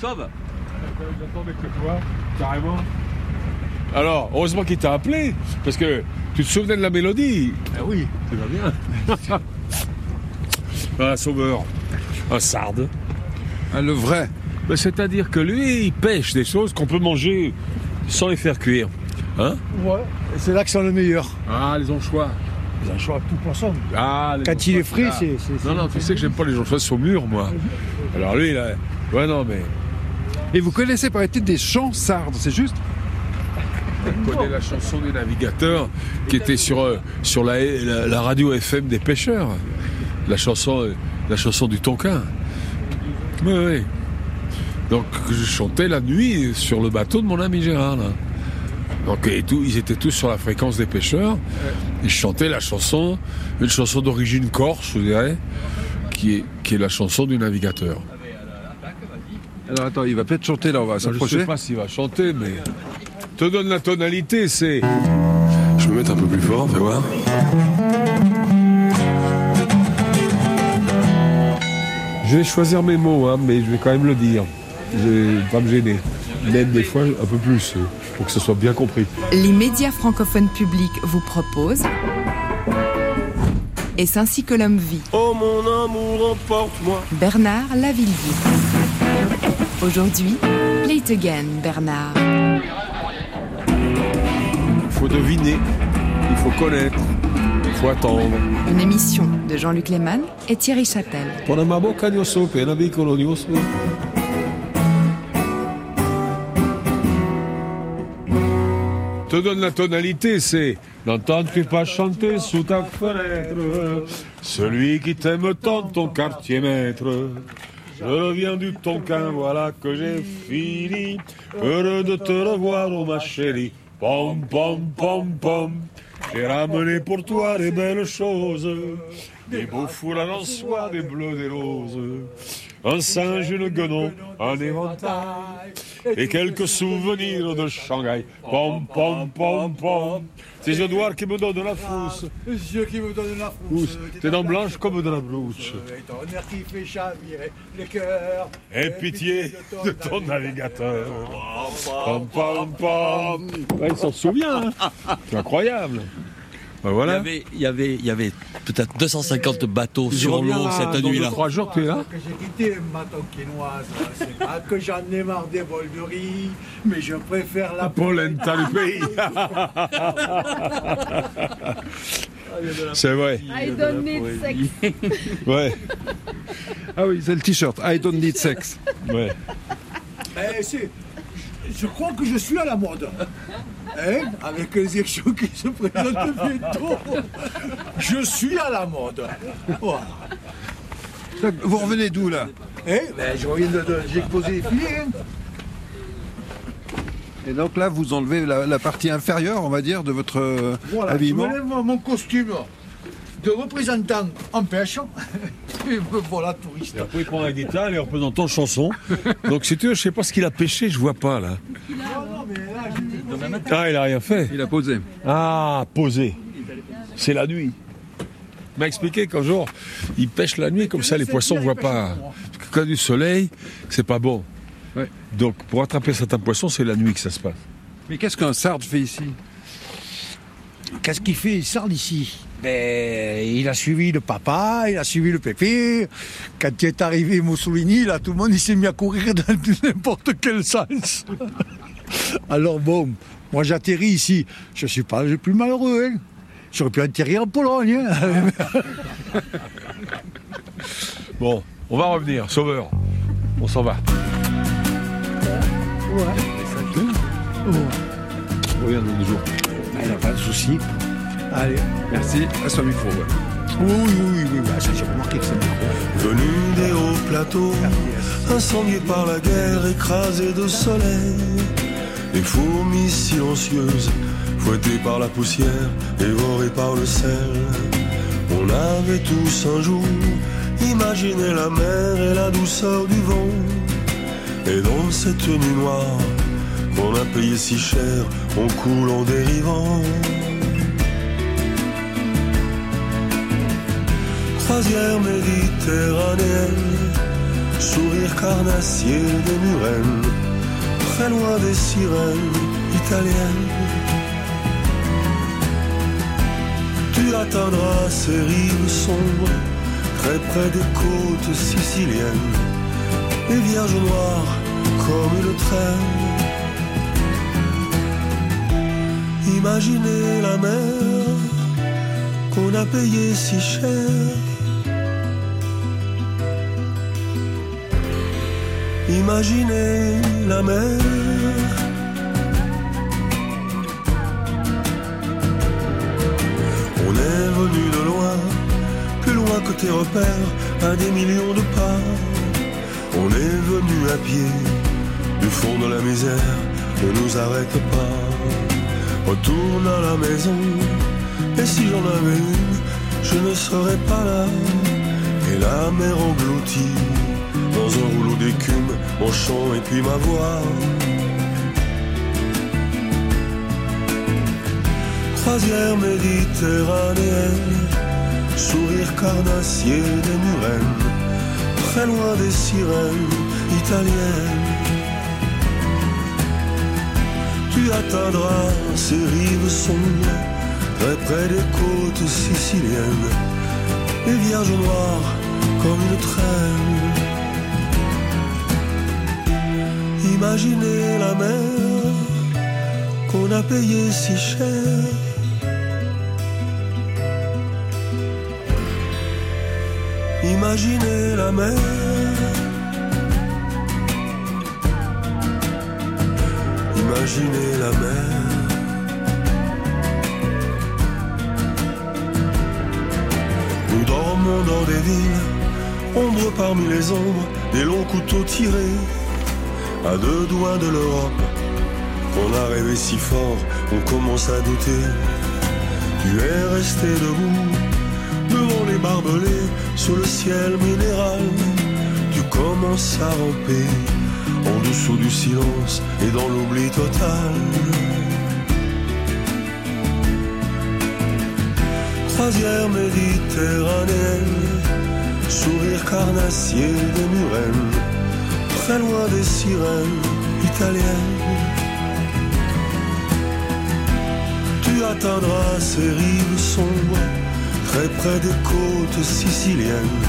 Sauve J'attendais que toi, carrément. Alors, heureusement qu'il t'a appelé, parce que tu te souvenais de la mélodie. Ah oui, tu vas bien. un sauveur, un sarde. Ah, le vrai. Ben, C'est-à-dire que lui, il pêche des choses qu'on peut manger sans les faire cuire. Hein? Ouais, et c'est là que c'est le meilleur. Ah, les anchois. Les anchois à tout poisson. Ah, les Quand il est ah. c'est- Non, non, tu sais que j'aime pas les anchois saumures, moi. Alors lui, là. Ouais, non, mais. Et vous connaissez par été des chants sardes, c'est juste On connaît la chanson des navigateurs qui était sur, euh, sur la, la- la radio FM des pêcheurs. La chanson, euh, la chanson du Tonkin. Oui, oui. Donc je chantais la nuit sur le bateau de mon ami Gérard. là. Donc et tout, ils étaient tous sur la fréquence des pêcheurs. Et je chantais la chanson, une chanson d'origine corse, je dirais, qui est, qui est la chanson du navigateur. Alors attends, il va peut-être chanter là, on va Je ne s'approcher. sais pas s'il va chanter, mais te donne la tonalité, c'est. Je vais me mettre un peu plus fort, fais voir. Je vais choisir mes mots, hein, mais je vais quand même le dire. Je vais pas me gêner. Même des fois un peu plus, euh, pour que ce soit bien compris. Les médias francophones publics vous proposent Est-ce ainsi que l'homme vit Oh mon amour, emporte-moi. Bernard Lavillier. Aujourd'hui, Play it again, Bernard. Il faut deviner, il faut connaître, il faut attendre. Une émission de Jean-Luc Lehmann et Thierry Châtel. Te donne la tonalité, c'est N'entends-tu pas chanter sous ta fenêtre Celui qui t'aime tant, ton quartier maître. Je reviens du Tonkin, voilà que j'ai fini. Heureux de te revoir, oh ma chérie. Pom, pom, pom, pom. J'ai ramené pour toi des belles choses. Des beaux foulards en soie, des bleus, des roses. Un singe, une guenon, un éventail. Et quelques souvenirs de Shanghai. Pom, pom, pom, pom. C'est Jodoir qui me donne la frousse. Les yeux qui me donnent la Frousse. Tes dents blanches comme de la blouche. Et ton air qui fait chavirer les cœurs. Et pitié de ton navigateur. Pom, pom, pom. Il s'en souvient. hein. C'est incroyable. Ben Il y voilà. avait, il y avait, il y avait peut-être 250 bateaux sur l'eau cette nuit-là. trois jours, tu es là Que j'ai quitté le bateau quinoise, c'est pas que j'en ai marre des bols de riz, mais je préfère la polenta du pays. C'est vrai. I don't need sex. Ouais. Ah oui, c'est le t-shirt. I don't need sex. Ouais. Eh, c'est- je crois que je suis à la mode. Hein Avec les élections qui se présentent bientôt. Je suis à la mode. Voilà. Vous revenez d'où là Eh ben, je reviens de, de- j'ai posé les filets. hein. Et donc là, vous enlevez la, la partie inférieure, on va dire, de votre euh, Voilà, je habillement. me lève mon costume de représentant en pêche. Et voilà touriste. Et après, il prend la guitare, il est représentant chanson. Donc, si tu veux, je sais pas ce qu'il a pêché, je vois pas, là. Non, non, mais là, j'ai- Ah, il a rien fait. Il a posé. Ah, posé. C'est la nuit. Il m'a expliqué qu'un jour, il pêche la nuit, comme ça, les poissons ne voient pas. Parce que quand il y a du soleil, c'est pas bon. Ouais. Donc, pour attraper certains poissons, c'est la nuit que ça se passe. Mais qu'est-ce qu'un sarde fait ici? Qu'est-ce qu'il fait, Sarl, ici? Ben, Il a suivi le papa, il a suivi le pépé. Quand il est arrivé Mussolini, là, tout le monde il s'est mis à courir dans n'importe quel sens. Alors bon, moi j'atterris ici. Je suis pas le plus malheureux. Hein. J'aurais pu atterrir en Pologne. hein. Bon, on va revenir. Sauveur, on s'en va. On revient dans deux jours. Il n'y a pas de souci. Allez. Merci. À son micro. ouais. Oui, oui, oui, oui. Ça, j'ai remarqué que c'est bien. Venu des hauts plateaux, incendié par la guerre, écrasé de soleil. Les fourmis silencieuses, fouettées par la poussière, dévorées par le sel. On avait tous un jour imaginé la mer et la douceur du vent. Et dans cette nuit noire qu'on a payé si cher, on coule en dérivant. Croisière méditerranéenne, sourire carnassier des murennes, très loin des sirènes italiennes. Tu atteindras ces rives sombres, très près des côtes siciliennes, les vierges noires comme une traîne. Imaginez la mer qu'on a payée si cher. Imaginez la mer. On est venu de loin, plus loin que tes repères, à des millions de pas. On est venu à pied du fond de la misère, ne nous arrête pas. Retourne à la maison, et si j'en avais une, je ne serais pas là. Et la mer engloutie dans un rouleau d'écume, mon chant et puis ma voix. Croisière méditerranéenne, sourire carnassier des murennes, très loin des sirènes italiennes. Tu atteindras ces rives sombres, très près des côtes siciliennes, les vierges noires comme une traîne. Imaginez la mer qu'on a payée si cher. Imaginez la mer. Imaginez la mer. Nous dormons dans des villes, ombre parmi les ombres, des longs couteaux tirés, à deux doigts de l'Europe. On a rêvé si fort, on commence à douter. Tu es resté debout, devant les barbelés, sous le ciel minéral. Tu commences à ramper, en dessous du silence et dans l'oubli total. Croisière méditerranéenne, sourire carnassier des murennes, très loin des sirènes italiennes. Tu atteindras ces rives sombres, très près des côtes siciliennes,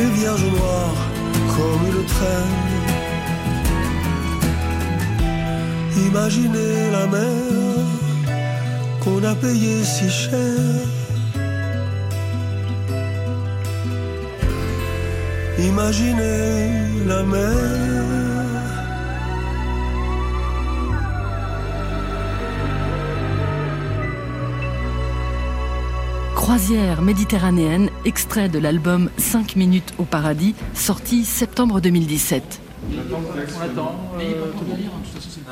les vierges noires comme une traîne. Imaginez la mer qu'on a payée si cher. Imaginez la mer. Croisière méditerranéenne, extrait de l'album 5 minutes au paradis, sorti septembre 2017.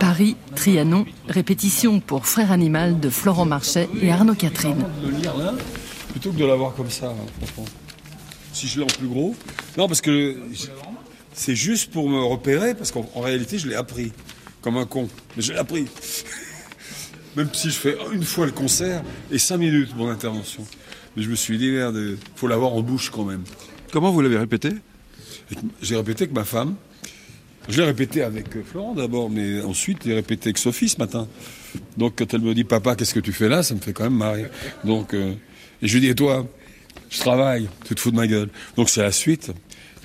Paris, Trianon, répétition pour Frère Animal de Florent Marchais et Arnaud Catherine. Plutôt que de l'avoir comme ça, hein, franchement. Si je l'ai en plus gros. Non, parce que c'est juste pour me repérer, parce qu'en en réalité, je l'ai appris. Comme un con. Mais je l'ai appris. Même si je fais une fois le concert et cinq minutes mon intervention. Mais je me suis dit, merde, faut l'avoir en bouche quand même. Comment vous l'avez répété? J'ai répété avec ma femme. Je l'ai répété avec euh, Florent d'abord, mais ensuite j'ai répété avec Sophie ce matin. Donc quand elle me dit papa, qu'est-ce que tu fais là, ça me fait quand même marrer. Donc euh, et je lui dis et toi, je travaille, tu te fous de ma gueule. Donc c'est la suite.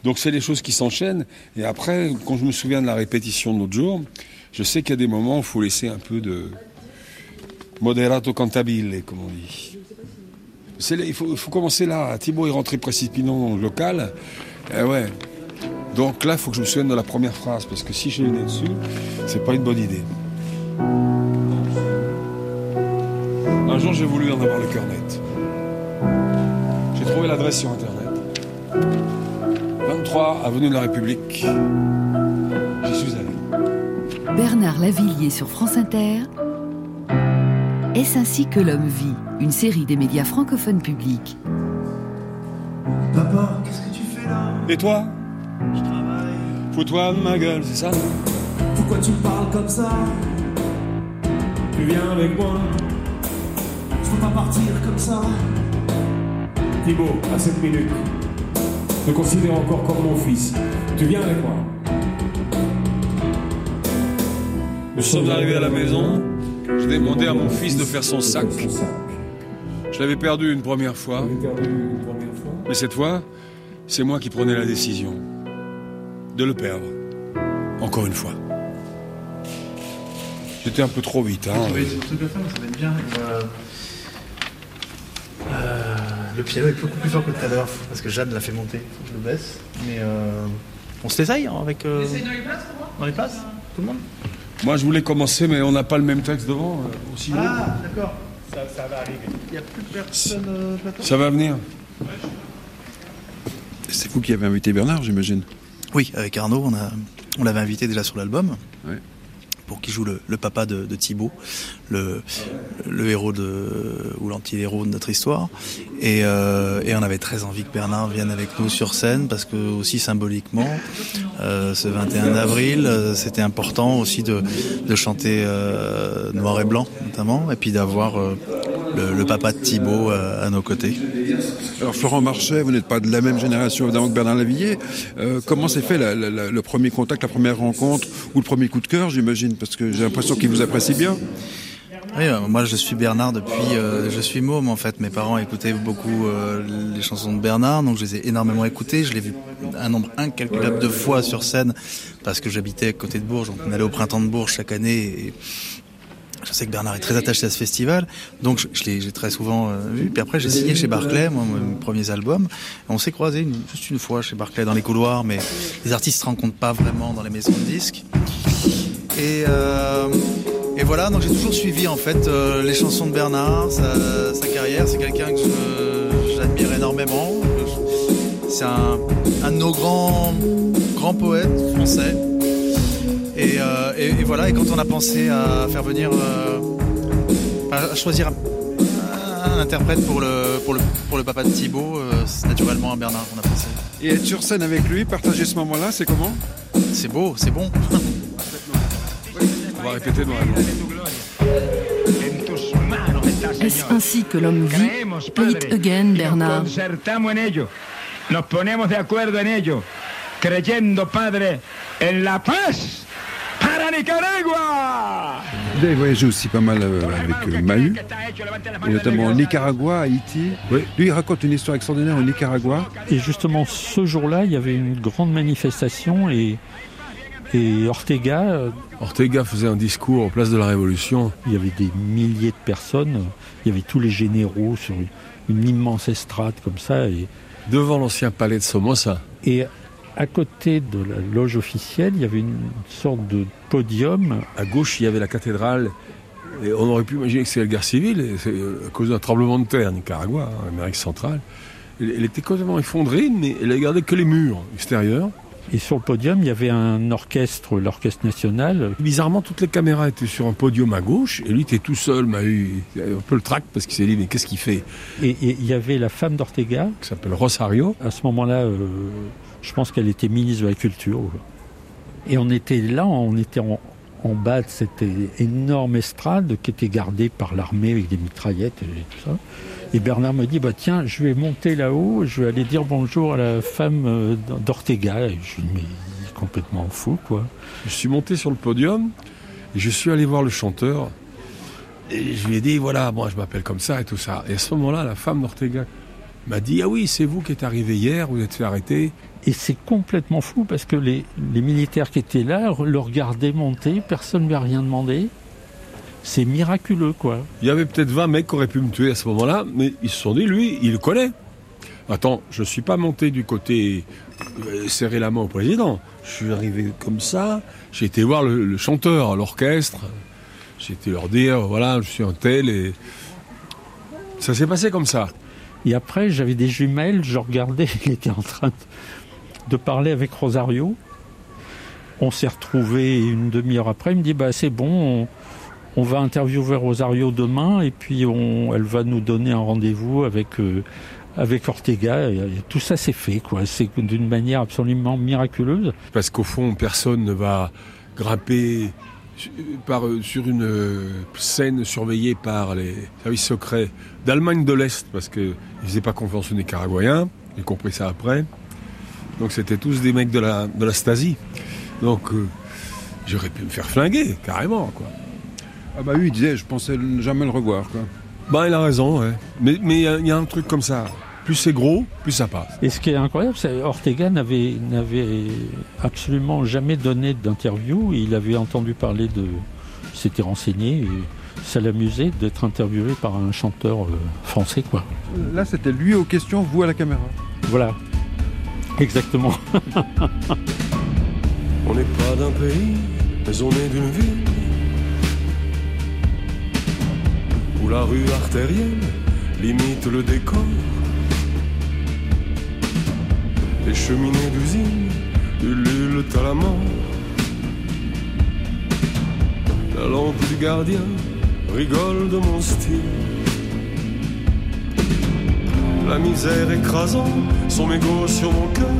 Donc c'est les choses qui s'enchaînent. Et après, quand je me souviens de la répétition de l'autre jour, je sais qu'il y a des moments où il faut laisser un peu de moderato cantabile, comme on dit. Là- il, faut, faut commencer là. Thibaut est rentré précipitamment dans le local. Eh ouais. Donc là, il faut que je me souvienne de la première phrase, parce que si j'ai nez dessus, c'est pas une bonne idée. Un jour, j'ai voulu en avoir le cœur net. Trouvé l'adresse sur Internet. 23 avenue de la République. J'y suis allé. Bernard Lavillier sur France Inter. Est-ce ainsi que l'homme vit? Une série des médias francophones publics. Papa, qu'est-ce que tu fais là? Et toi? Je travaille. Fous-toi de ma gueule, c'est ça? Pourquoi tu me parles comme ça? Tu viens avec moi Je peux pas partir comme ça. Thibaut, à cette minute, te considère encore comme mon fils. Tu viens avec moi. Nous sommes arrivés à la maison. J'ai demandé à mon fils de faire son sac. Je l'avais perdu une première fois. Mais cette fois, c'est moi qui prenais la décision de le perdre. Encore une fois. J'étais un peu trop vite. Hein. Oui, c'est truc à faire, ça va être bien. Euh, euh, le piano est beaucoup plus fort que tout à l'heure, parce que Jade l'a fait monter. Faut que je le baisse. Mais euh, on se l'essaye hein, avec. Euh, dans les places pour moi dans les places Tout le monde Moi, je voulais commencer, mais on n'a pas le même texte devant. euh, aussi. Ah, d'accord. Ça, ça va arriver. Il n'y a plus personne euh, plateau? Ça va venir. C'est vous qui avez invité Bernard, j'imagine? Oui, avec Arnaud, on, a, on l'avait invité déjà sur l'album. Ouais. Pour qu'il joue le, papa de, de Thibaut, le, héros ou l'anti-héros de notre histoire. Et, euh, et on avait très envie que Bernard vienne avec nous sur scène parce que aussi symboliquement, euh, ce 21 avril, euh, c'était important aussi de, de chanter noir et blanc notamment, et puis d'avoir le, le papa de Thibaut euh, à nos côtés. Alors Florent Marchais, vous n'êtes pas de la même génération évidemment que Bernard Lavillier. Euh, comment s'est fait la- la- la- le premier contact, la première rencontre ou le premier coup de cœur, j'imagine Parce que j'ai l'impression qu'il vous apprécie bien. Oui, euh, moi je suis Bernard depuis, euh, je suis môme en fait. Mes parents écoutaient beaucoup euh, les chansons de Bernard, donc je les ai énormément écoutées. Je l'ai vu un nombre incalculable de fois sur scène parce que j'habitais à côté de Bourges. Donc on allait au printemps de Bourges chaque année. Et je sais que Bernard est très attaché à ce festival, donc je, l'ai très souvent euh, vu. Puis après j'ai signé chez Barclay, moi, mes premiers albums. On s'est croisés juste une fois chez Barclay dans les couloirs, mais les artistes se rencontrent pas vraiment dans les maisons de disques. Et, euh, voilà, donc j'ai toujours suivi en fait euh, les chansons de Bernard, sa, carrière. C'est quelqu'un que j'admire énormément. C'est un, un de nos grands, grands poètes français. Et, euh, et- et voilà, et quand on a pensé à faire venir, euh, à choisir un, un interprète pour le, pour, le, pour le papa de Thibaut, euh, c'est naturellement à Bernard qu'on a pensé. Et être sur scène avec lui, partager ce moment-là, c'est comment? C'est beau, c'est bon. On va répéter la Est-ce ainsi que l'homme vit Play it again, Bernard. concertamos en ello, nos ponemos de acuerdo en ello, creyendo, Padre, en la paz Nicaragua. Vous avez voyagé aussi pas mal euh, avec euh, Mahu, et notamment au Nicaragua, Haïti. Lui, il raconte une histoire extraordinaire au Nicaragua. Et justement, ce jour-là, il y avait une grande manifestation et, et Ortega, euh, Ortega faisait un discours en place de la Révolution. il y avait des milliers de personnes, il y avait tous les généraux sur une, une immense estrade comme ça. Et, devant l'ancien palais de Somoza. et à côté de la loge officielle, il y avait une sorte de podium. À gauche, il y avait la cathédrale. Et on aurait pu imaginer que c'est la guerre civile, euh, à cause d'un tremblement de terre, Nicaragua, en Amérique centrale. Elle, était complètement effondrée, mais elle gardé que les murs extérieurs. Et sur le podium, il y avait un orchestre, l'orchestre national. Bizarrement, toutes les caméras étaient sur un podium à gauche, et lui était tout seul, m'a eu un peu le trac parce qu'il s'est dit mais qu'est-ce qu'il fait? Et, et il y avait la femme d'Ortega. Qui s'appelle Rosario. À ce moment-là, euh, je pense qu'elle était ministre de la Culture. Et on était là, on était en, bas de cette énorme estrade qui était gardée par l'armée avec des mitraillettes et tout ça. Et Bernard me dit, bah tiens, je vais monter là-haut, je vais aller dire bonjour à la femme euh, d'Ortega. Et je dis, mais il est complètement fou, quoi. Je suis monté sur le podium, et je suis allé voir le chanteur, et je lui ai dit voilà, moi je m'appelle comme ça et tout ça. Et à ce moment-là, la femme d'Ortega m'a dit ah oui, c'est vous qui êtes arrivé hier, vous êtes fait arrêter. Et c'est complètement fou parce que les, les militaires qui étaient là le regardaient monter, personne ne lui a rien demandé. C'est miraculeux, quoi. Il y avait peut-être 20 mecs qui auraient pu me tuer à ce moment-là, mais ils se sont dit, lui, il le connaît. Attends, je ne suis pas monté du côté euh, serrer la main au président. Je suis arrivé comme ça. J'ai été voir le, le chanteur, l'orchestre. J'ai été leur dire, voilà, je suis un tel. Et ça s'est passé comme ça. Et après, j'avais des jumelles, je regardais, il était en train de, de parler avec Rosario. On s'est retrouvés une demi-heure après. Il me dit, bah, c'est bon, on, va interviewer Rosario demain et puis elle va nous donner un rendez-vous avec, euh, Ortega. Tout ça, c'est fait, quoi. C'est d'une manière absolument miraculeuse. Parce qu'au fond, personne ne va grimper sur une euh, scène surveillée par les services secrets d'Allemagne de l'Est, parce qu'ils ne faisaient pas confiance aux Nicaraguayens, j'ai compris ça après. Donc c'était tous des mecs de la, de la Stasi. Donc euh, j'aurais pu me faire flinguer, carrément, quoi. Ah bah oui, il disait, je pensais ne jamais le revoir. Quoi. Bah il a raison, ouais. Mais mais il y a- il y, a un truc comme ça. Plus c'est gros, plus ça passe. Et ce qui est incroyable, c'est Ortega n'avait n'avait absolument jamais donné d'interview. Il avait entendu parler de, il s'était renseigné. Et ça l'amusait d'être interviewé par un chanteur euh, français, quoi. Là, c'était lui aux questions, vous à la caméra. Voilà, exactement. On n'est pas d'un pays, mais on est d'une ville où la rue artérielle limite le décor. Les cheminées d'usine ululent à la mort. La lampe du gardien rigole de mon style. La misère écrasant son mégot sur mon cœur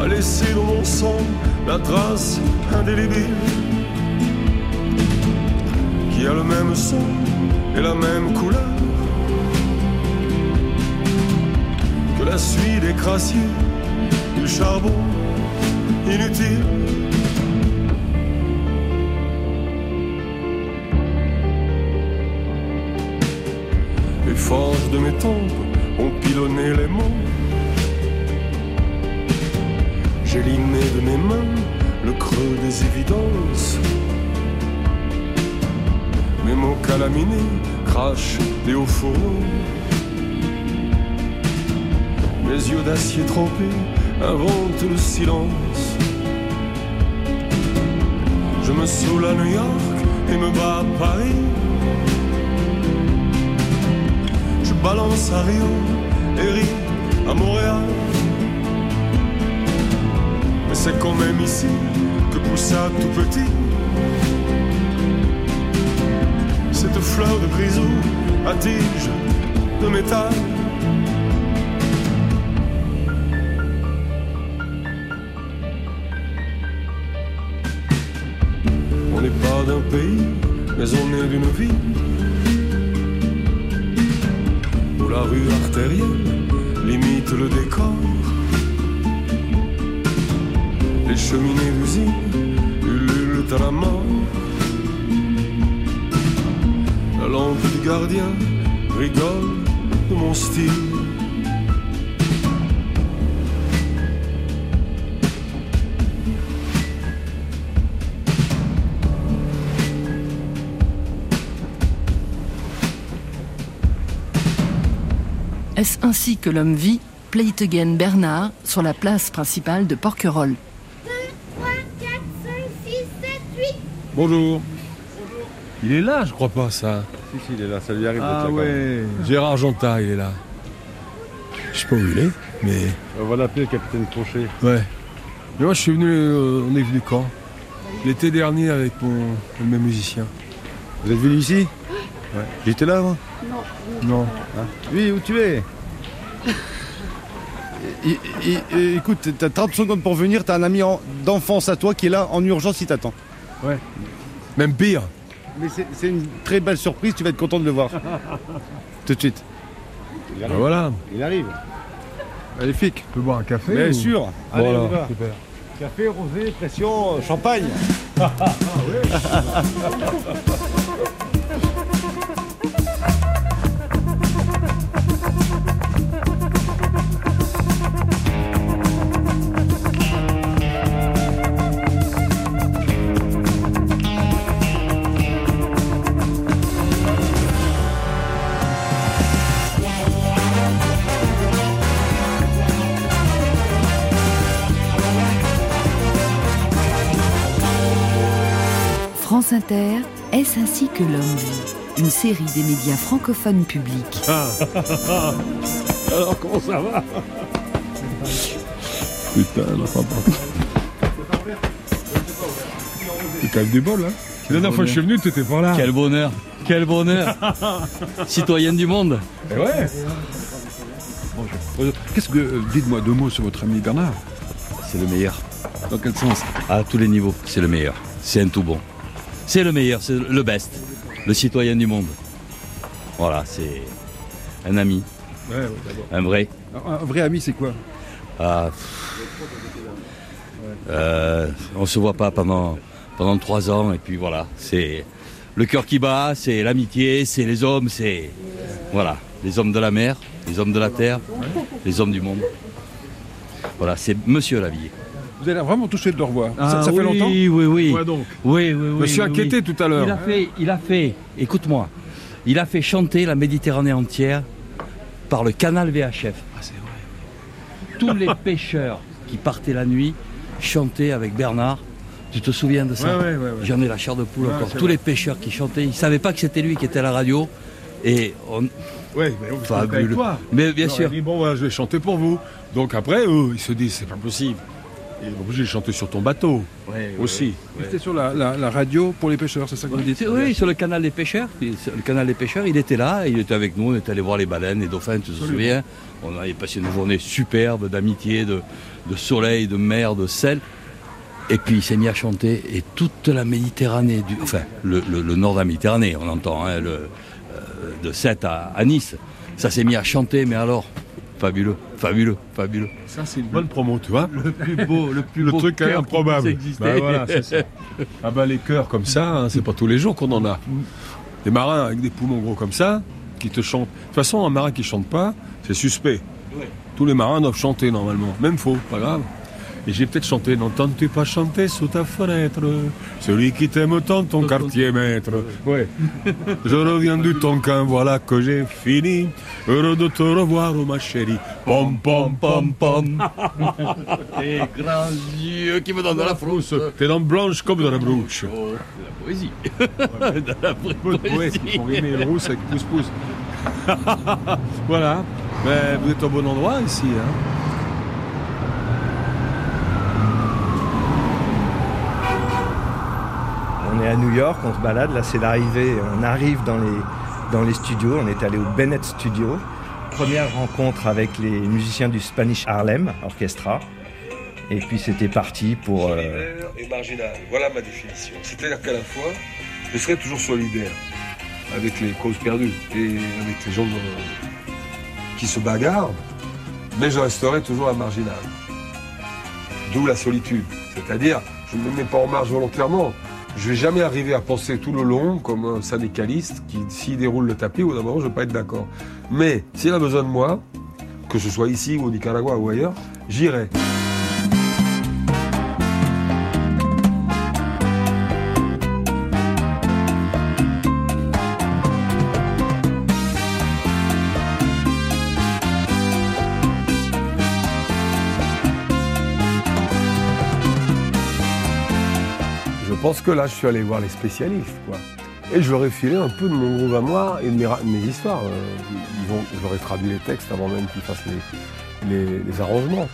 a laissé dans mon sang la trace indélébile qui a le même son et la même couleur que la suie des crassiers du charbon inutile. Forges de mes tempes ont pilonné les mots j'ai limé de mes mains le creux des évidences. Mes mots calaminés crachent des hauts fourreaux. Mes yeux d'acier trempés inventent le silence. Je me saoule à New York et me bats à Paris. Balance à Rio et ris à Montréal. Mais c'est quand même ici que poussa tout petit cette fleur de grisou à tige de métal. On n'est pas d'un pays, mais on est d'une ville la rue artérielle limite le décor. Les cheminées d'usine ululent à la mort. La lampe du gardien rigole de mon style. Est-ce ainsi que l'homme vit? Play It Again Bernard sur la place principale de Porquerolles. 3, 4, 5, 6, 7, 8. Bonjour. Il est là, je crois pas, ça. Si, si, il est là, ça lui arrive Ah même. ouais, Gérard Jonta, il est là. Je sais pas où il est, mais On va l'appeler le capitaine Crochet. ouais. Mais moi, je suis venu, euh, on est venu quand? L'été dernier avec mon, mon musicien. Vous êtes venu ici? Ouais. J'étais là, moi Non. Hein Oui, où tu es I- i- i- Écoute, t'as 30 secondes pour venir, t'as un ami en- d'enfance à toi qui est là en urgence, il t'attend. Ouais. Même pire. Mais c'est- une très belle surprise, tu vas être content de le voir. Tout de suite. Il Ben voilà. Il arrive. Magnifique. Tu peux boire un café Bien ou- sûr. Allez, Voilà, on y va. super. Café, rosé, pression, champagne. France Inter, est-ce ainsi que l'homme vit? Une série des médias francophones publics. Alors, comment ça va? Putain, la papa. C'est quand même du bol, hein? La dernière fois que je suis venu, t'étais pas là. Quel bonheur Quel bonheur Citoyenne du monde Eh ouais Euh, Qu'est-ce que. euh, Dites-moi deux mots sur votre ami Bernard. C'est le meilleur. Dans quel sens? À tous les niveaux, c'est le meilleur. C'est un tout bon. C'est le meilleur, c'est le best. Le citoyen du monde. Voilà, c'est un ami, Ouais, ouais, d'abord. un vrai. Un vrai ami, c'est quoi? Ah, euh, on se voit pas pendant, pendant trois ans et puis voilà, c'est le cœur qui bat, c'est l'amitié, c'est les hommes, c'est voilà, les hommes de la mer, les hommes de la terre, les hommes du monde. Voilà, c'est Monsieur Lavier. Vous avez vraiment touché de le revoir. Ah ça, ça fait oui, longtemps Oui, oui. Ouais, donc. Oui, oui, oui. Je me suis oui, inquiété oui. tout à l'heure. Il a fait, il a fait, écoute-moi, il a fait chanter la Méditerranée entière par le canal VHF. Ah, c'est vrai. Tous les pêcheurs qui partaient la nuit chantaient avec Bernard. Tu te souviens de ça Ouais, ouais, ouais, ouais. J'en ai la chair de poule Ouais, encore. Tous vrai. les pêcheurs qui chantaient, ils ne savaient pas que c'était lui qui était à la radio. Et on... Ouais, mais on Fabuleux. avec toi. Mais bien Alors, sûr. il dit, bon, voilà, je vais chanter pour vous. Donc après, eux, ils se disent, c'est pas possible. Et donc, j'ai chanté sur ton bateau aussi. C'était sur la, la- la radio pour les pêcheurs, c'est ça que vous dites? Oui, sur le canal des pêcheurs. Il- Le canal des pêcheurs, il était là, il était avec nous, on était allé voir les baleines, les dauphins, tu te souviens? On avait passé une journée superbe d'amitié, de, de soleil, de mer, de sel. Et puis il s'est mis à chanter, et toute la Méditerranée, du, enfin le, le- le nord de la Méditerranée, on entend, hein, le, euh, de Sète à, à Nice, ça s'est mis à chanter, mais alors, fabuleux, fabuleux, fabuleux. Ça, c'est une bonne promo, tu vois. Le plus beau, le plus Le beau truc cœur improbable. Bah voilà, ça. Ah bah les cœurs comme ça, hein, c'est pas tous les jours qu'on en a. Des marins avec des poumons gros comme ça, qui te chantent. De toute façon, un marin qui chante pas, c'est suspect. Tous les marins doivent chanter normalement. Même faux, pas grave. Et j'ai peut-être chanté N'entends-tu pas chanter sous ta fenêtre? Celui qui t'aime tant, ton quartier maître. Ouais. Je reviens du Tonkin, voilà que j'ai fini. Heureux de te revoir, oh, ma chérie. Pom pom pom pom. Tes grands yeux qui me donnent de la frousse. Tes dents blanches comme de la brouche. Oh, de la poésie. de la poésie. font rimer le rousse avec pouce-pouce. voilà. Mais vous êtes au bon endroit ici. Hein. On est à New York, on se balade, là c'est l'arrivée, on arrive dans les, studios, on est allé au Bennett Studio. Première rencontre avec les musiciens du Spanish Harlem Orchestra. Et puis c'était parti pour... euh, Et marginal, voilà ma définition. C'est-à-dire qu'à la fois, je serai toujours solidaire avec les causes perdues et avec les gens qui se bagarrent, mais je resterai toujours un marginal. D'où la solitude. C'est-à-dire, je ne me mets pas en marge volontairement. Je vais jamais arriver à penser tout le long comme un syndicaliste qui, s'il déroule le tapis, au moment, je ne vais pas être d'accord. Mais s'il a besoin de moi, que ce soit ici ou au Nicaragua ou ailleurs, j'irai. Pense que là, je suis allé voir les spécialistes, quoi. Et je leur ai filé un peu de mon groove à moi et de mes, histoires. Euh, Ils ont, je leur ai traduit les textes avant même qu'ils fassent les, les- les arrangements.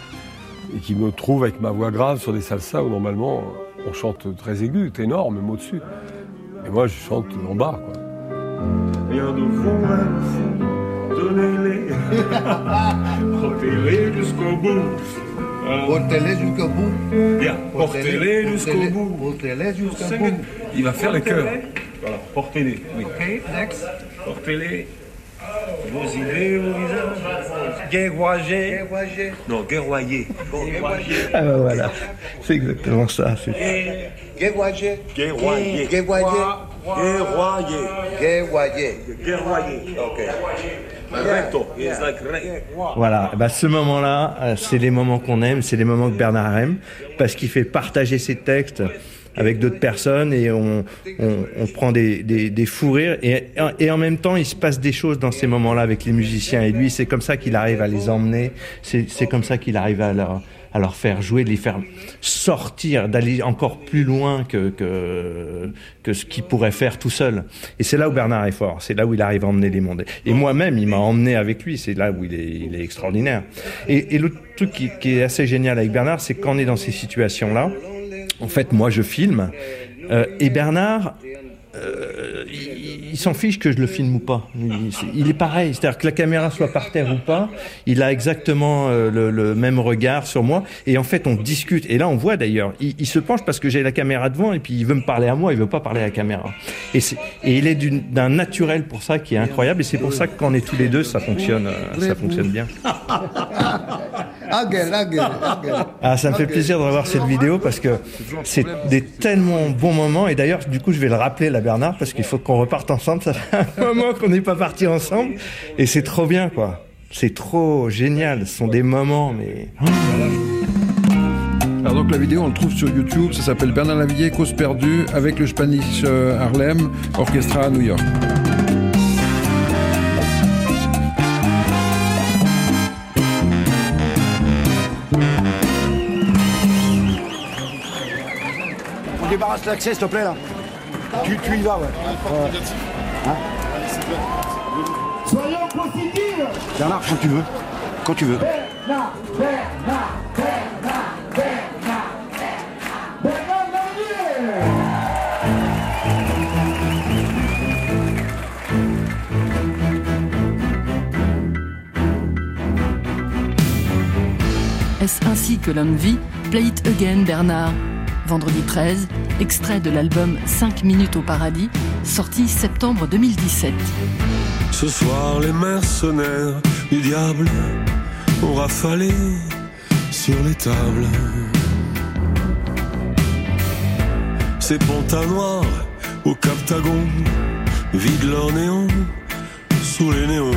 Et qu'ils me trouvent avec ma voix grave sur des salsas où normalement on chante très aigu, ténor, même au-dessus. Et moi, je chante en bas, quoi. Rien de faux, donnez-les, jusqu'au bout. Portez-les jusqu'au bout. Bien, portez-les jusqu'au bout. Portez-les jusqu'au bout. Il va faire les chœurs. Voilà, portez-les. Oui. Ok, next. Portez-les. Vos idées au visage. Guerroyer. Non, guerroyer. Ah ben voilà, c'est exactement ça. Guerroyer. Guerroyer. Guerroyer. Guerroyer. Guerroyer. Ok. Voilà, bah, ce moment-là, euh, c'est les moments qu'on aime, c'est les moments que Bernard aime, parce qu'il fait partager ses textes avec d'autres personnes et on, on, on prend des, des, des fous rires. Et, et en même temps il se passe des choses dans ces moments-là avec les musiciens. Et lui c'est comme ça qu'il arrive à les emmener, c'est c'est comme ça qu'il arrive à leur, à leur faire jouer, de les faire sortir, d'aller encore plus loin que, que, que ce qu'il pourrait faire tout seul. Et c'est là où Bernard est fort, c'est là où il arrive à emmener les mondes. Et moi-même, il m'a emmené avec lui, c'est là où il est, il est extraordinaire. Et, et le truc qui, qui est assez génial avec Bernard, c'est quand on est dans ces situations-là, en fait, moi, je filme, euh, et Bernard, euh, il, s'en fiche que je le filme ou pas. Il, est pareil, c'est-à-dire que la caméra soit par terre ou pas, il a exactement euh, le, même regard sur moi. Et en fait, on discute. Et là, on voit d'ailleurs, il, se penche parce que j'ai la caméra devant et puis il veut me parler à moi, il veut pas parler à la caméra. Et, et il est d'un naturel pour ça qui est incroyable. Et c'est pour ça que quand on est tous les deux, ça fonctionne, euh, ça fonctionne bien. Ah, ça me fait plaisir de revoir cette vidéo parce que c'est des tellement bons moments. Et d'ailleurs, du coup, je vais le rappeler là, Bernard, parce qu'il faut qu'on reparte ensemble. Ça fait un moment qu'on n'est pas parti ensemble. Et c'est trop bien, quoi. C'est trop génial. Ce sont des moments, mais. Alors donc la vidéo, on le trouve sur YouTube, ça s'appelle Bernard Lavillier, Cause perdue, avec le Spanish euh, Harlem Orchestra à New York. Débarrasse l'accès, s'il te plaît, là. Tu, tu y vas, ouais. Ouais. Hein Soyons positifs Bernard, quand tu veux. Quand tu veux. Bernard, Bernard, Bernard, Bernard, Bernard, Bernard Lavillier Est-ce ainsi que l'homme vit? Play it again, Bernard. Vendredi 13, extrait de l'album 5 minutes au paradis, sorti septembre 2017. Ce soir, les mercenaires du diable ont rafalé sur les tables. Ces pontas noirs au captagon vident leur néon sous les néons.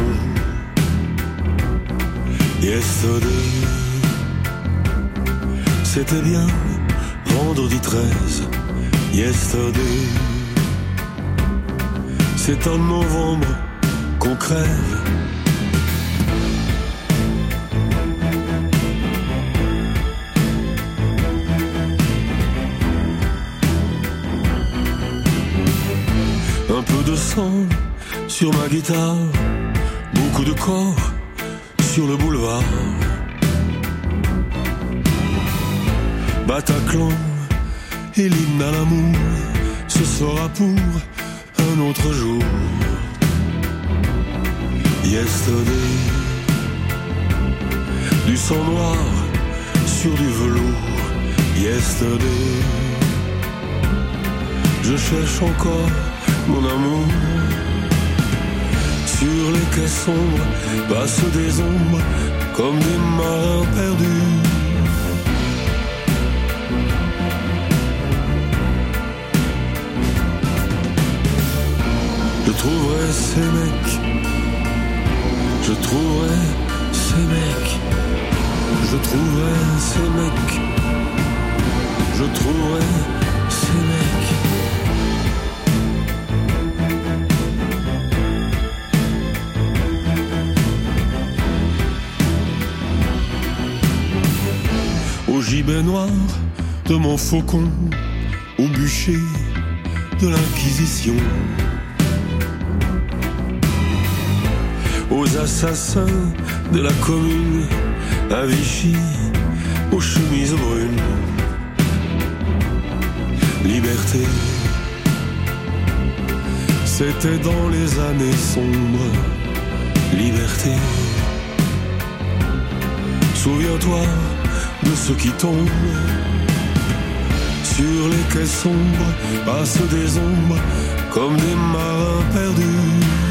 Yesterday, c'était bien vendredi 13. Yesterday, c'est en novembre qu'on crève. Un peu de sang sur ma guitare, beaucoup de corps sur le boulevard. Bataclan et l'hymne à l'amour, ce sera pour un autre jour. Yesterday, du sang noir sur du velours. Yesterday, je cherche encore mon amour. Sur les quais sombres passent des ombres comme des marins perdus. Trouverai ces mecs, je trouverai ces mecs, je trouverai ces mecs, je trouverai ces mecs. Au gibet noir de mon faucon, au bûcher de l'Inquisition. Aux assassins de la commune, à Vichy, aux chemises brunes. Liberté, c'était dans les années sombres. Liberté, souviens-toi de ceux qui tombent. Sur les quais sombres passent des ombres comme des marins perdus.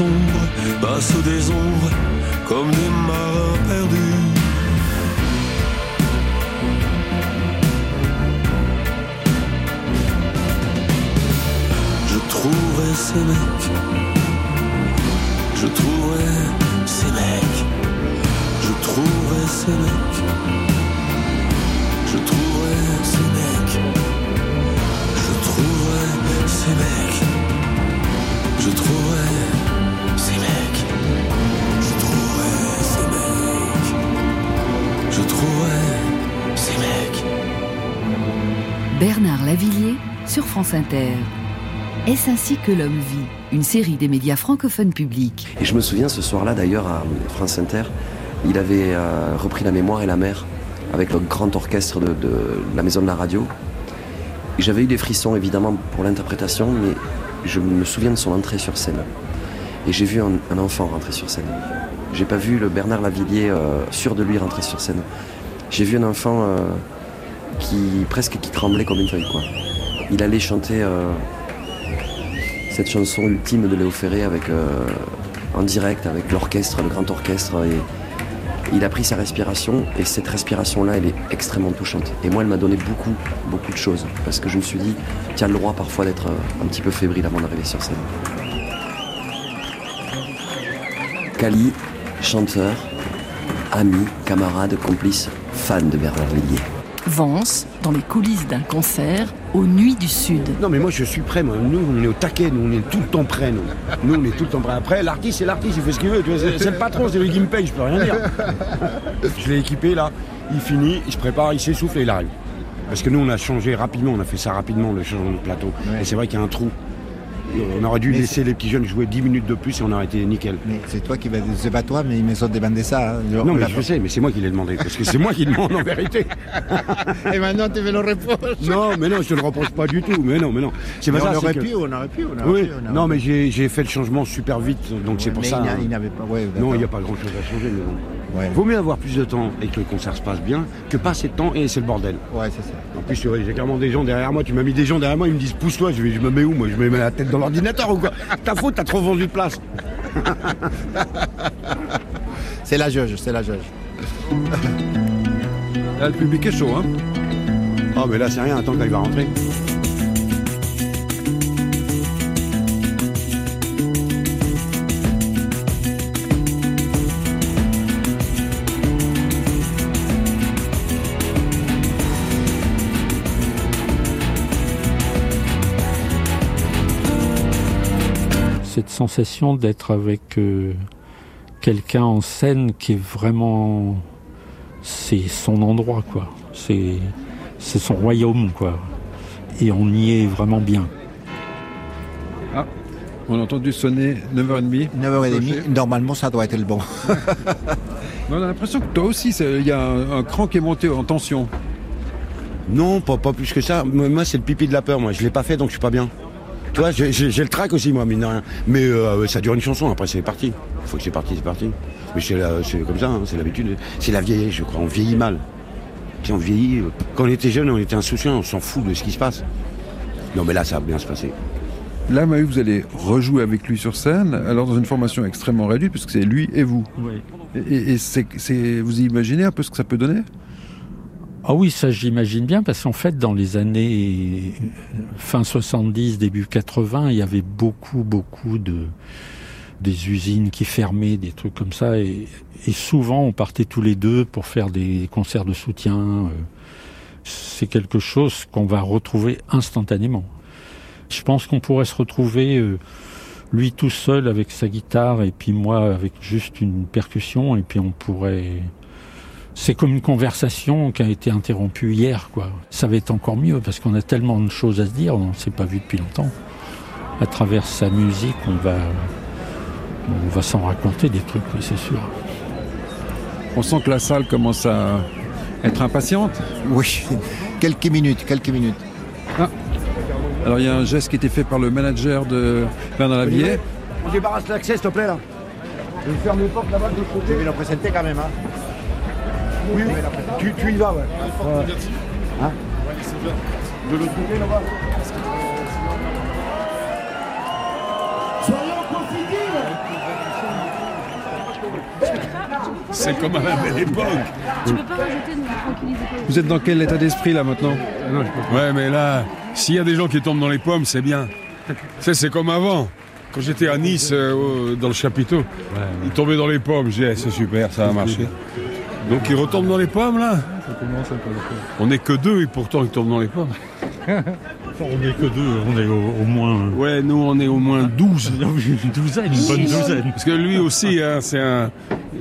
Sombres passent des ombres comme des marins perdus. Je trouverai ces mecs. Je trouverai ces mecs. trouverai ces mecs. Sur France Inter. Est-ce ainsi que l'homme vit Une série des médias francophones publics? Et je me souviens ce soir-là d'ailleurs à France Inter, il avait euh, repris La mémoire et la mer avec le grand orchestre de, la maison de la radio. J'avais eu des frissons évidemment pour l'interprétation, mais je me souviens de son entrée sur scène. Et j'ai vu un, un enfant rentrer sur scène. J'ai pas vu le Bernard Lavillier euh, sûr de lui rentrer sur scène. J'ai vu un enfant euh, qui presque qui tremblait comme une feuille quoi. Il allait chanter euh, cette chanson ultime de Léo Ferré euh, en direct avec l'orchestre, le grand orchestre. Et il a pris sa respiration et cette respiration-là, elle est extrêmement touchante. Et moi, elle m'a donné beaucoup, beaucoup de choses. Parce que je me suis dit, as le droit parfois d'être euh, un petit peu fébrile avant d'arriver sur scène. Cali, chanteur, ami, camarade, complice, fan de Bernard Villiers. Vance, dans les coulisses d'un concert, aux Nuits du Sud. Non mais moi je suis prêt, moi. nous on est au taquet, nous on est tout le temps prêt, nous. Nous on est tout le temps prêt. Après l'artiste c'est l'artiste, il fait ce qu'il veut, tu vois, c'est c'est le patron, c'est lui qui me paye, je peux rien dire. je l'ai équipé là, il finit, il se prépare, il s'essouffle et il arrive. Parce que nous on a changé rapidement, on a fait ça rapidement le changement de plateau. Et c'est vrai qu'il y a un trou. On aurait dû Mais laisser les petits jeunes jouer 10 minutes de plus et on aurait été nickel. Mais c'est toi qui vas. C'est pas toi, mais ils me sont demandé ça. hein. Non mais je sais, mais c'est moi qui l'ai demandé, parce que c'est moi qui demande en vérité. Et maintenant tu me le reproches. Non, mais non, je te le reproche pas du tout. Mais non, mais non. C'est Mais pas on ça. aurait c'est que- pu, on aurait pu, on aurait Oui. pu, on aurait Non, pu. mais j'ai j'ai fait le changement super vite, donc c'est pour Mais ça. il n'a- hein. n'avait pas. ouais, Non, il n'y a pas grand chose à changer, mais bon. Vaut mieux avoir plus de temps et que le concert se passe bien que pas assez de temps et c'est le bordel. Ouais, c'est ça. En plus, j'ai carrément des gens derrière moi. Tu m'as mis des gens derrière moi, ils me disent pousse-toi. Je me mets où Moi, je me mets la tête dans l'ordinateur ou quoi Ta faute, t'as trop vendu de place. C'est la jauge, c'est la jauge. Là, le public est chaud, hein Oh, mais là, c'est rien. Attends il va rentrer. Sensation d'être avec euh, quelqu'un en scène qui est vraiment c'est son endroit quoi c'est c'est son royaume quoi et on y est vraiment bien Ah, on a entendu sonner 9h30. 9h30, normalement ça doit être le bon. On a l'impression que toi aussi, il y a un, un cran qui est monté en tension. Non, pas, pas plus que ça. Moi, moi, c'est le pipi de la peur. Moi, je l'ai pas fait, donc je suis pas bien. Tu vois, j'ai j'ai- j'ai le trac aussi, moi, mine de rien. Mais euh, ça dure une chanson. Après, c'est parti. Une fois que c'est parti, c'est parti. Mais c'est la- c'est comme ça. hein, c'est l'habitude. C'est la vieillesse, je crois. On vieillit mal. On vieillit. Quand on était jeune, on était insouciant. On s'en fout de ce qui se passe. Non, mais là, ça va bien se passer. Là, Mahu, vous allez rejouer avec lui sur scène, alors dans une formation extrêmement réduite, puisque c'est lui et vous. Oui. Et, et c'est, c'est- vous imaginez un peu ce que ça peut donner? Ah oui, ça j'imagine bien, parce qu'en fait, dans les années euh, fin 70, début 80, il y avait beaucoup, beaucoup de des usines qui fermaient, des trucs comme ça, et, et souvent on partait tous les deux pour faire des concerts de soutien. euh. C'est quelque chose qu'on va retrouver instantanément. Je pense qu'on pourrait se retrouver euh, lui tout seul avec sa guitare et puis moi avec juste une percussion et puis on pourrait c'est comme une conversation qui a été interrompue hier, quoi. Ça va être encore mieux parce qu'on a tellement de choses à se dire, on ne s'est pas vu depuis longtemps. À travers sa musique, on va, on va s'en raconter des trucs, oui, c'est sûr. On sent que la salle commence à être impatiente. Oui, quelques minutes, quelques minutes. Alors il y a un geste qui a été fait par le manager de Bernard Lavillier. On débarrasse l'accès, s'il te plaît, là. Je vais ferme les portes là-bas de l'autre côté. Quand même. Hein. Oui, oui. Tu, tu y vas, ouais. Ouais. Hein de l'autre côté, là-bas. C'est comme à la belle époque. Tu peux pas rajouter de tranquilliser. Vous êtes dans quel état d'esprit là maintenant? Ouais, mais là, s'il y a des gens qui tombent dans les pommes, c'est bien. Tu sais, c'est comme avant. Quand j'étais à Nice, euh, dans le chapiteau, ils tombaient dans les pommes. J'ai dit, Eh, c'est super, ça va marcher. Donc il retombe dans les pommes là Ça commence. On n'est que deux et pourtant il tombe dans les pommes. on n'est que deux, on est au, au moins. Ouais, nous on est au moins 12. Une douzaine, une bonne douzaine. Parce que lui aussi, hein, c'est un.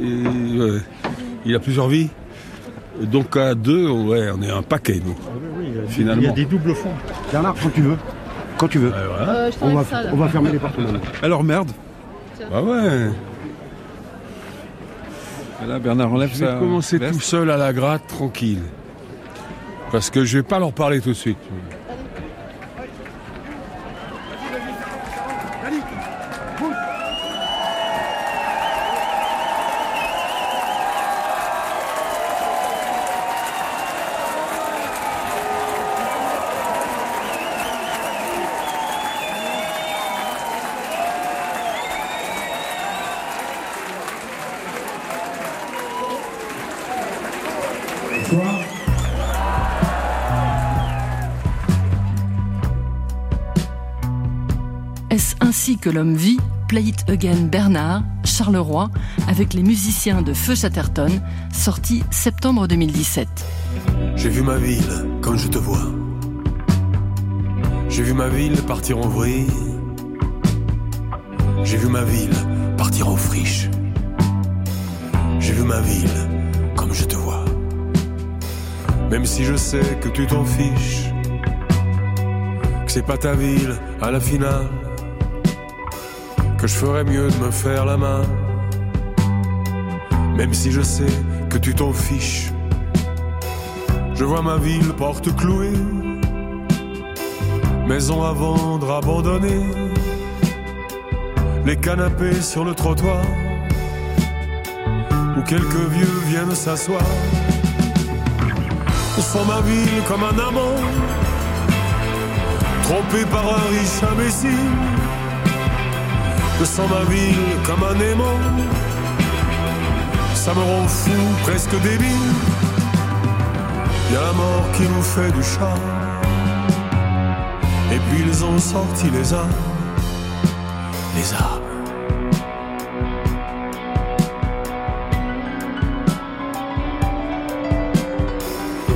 Il, euh, il a plusieurs vies. Donc à deux, ouais, on est un paquet nous. Finalement. Il y a des doubles fonds. Bernard, quand tu veux. Quand tu veux. Euh, je on, va, t'enlève ça, là. on va fermer les portes maintenant. Alors merde. Bah ouais. Bernard enlève Je vais commencer veste. tout seul à la gratte, tranquille. Parce que je vais pas leur parler tout de suite. Est-ce ainsi que l'homme vit? Play It Again Bernard, Charleroi, avec les musiciens de Feu Chatterton, sorti septembre 2017. J'ai vu ma ville comme je te vois. J'ai vu ma ville partir en vrille. J'ai vu ma ville partir en friche. J'ai vu ma ville comme je te vois. Même si je sais que tu t'en fiches, que c'est pas ta ville à la finale, que je ferais mieux de me faire la main. Même si je sais que tu t'en fiches. Je vois ma ville porte clouée, maison à vendre abandonnée, les canapés sur le trottoir, où quelques vieux viennent s'asseoir. Je sens ma ville comme un amant, trompé par un riche imbécile. Je sens ma ville comme un aimant, ça me rend fou, presque débile. Y a la mort qui nous fait du charme. Et puis ils ont sorti les armes. Les armes.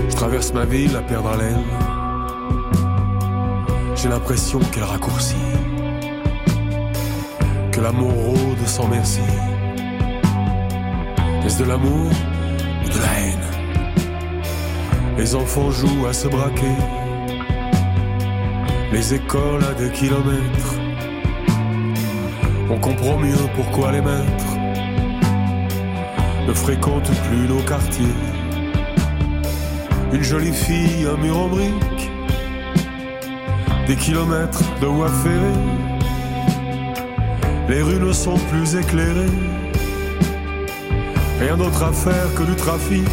Je traverse ma ville à perdre haleine. J'ai l'impression qu'elle raccourcit. L'amour rôde sans merci. Est-ce de l'amour ou de la haine? Les enfants jouent à se braquer. Les écoles à des kilomètres. On comprend mieux pourquoi les maîtres ne fréquentent plus nos quartiers. Une jolie fille, un mur en briques. Des kilomètres de voies. Les rues ne sont plus éclairées. Rien d'autre à faire que du trafic.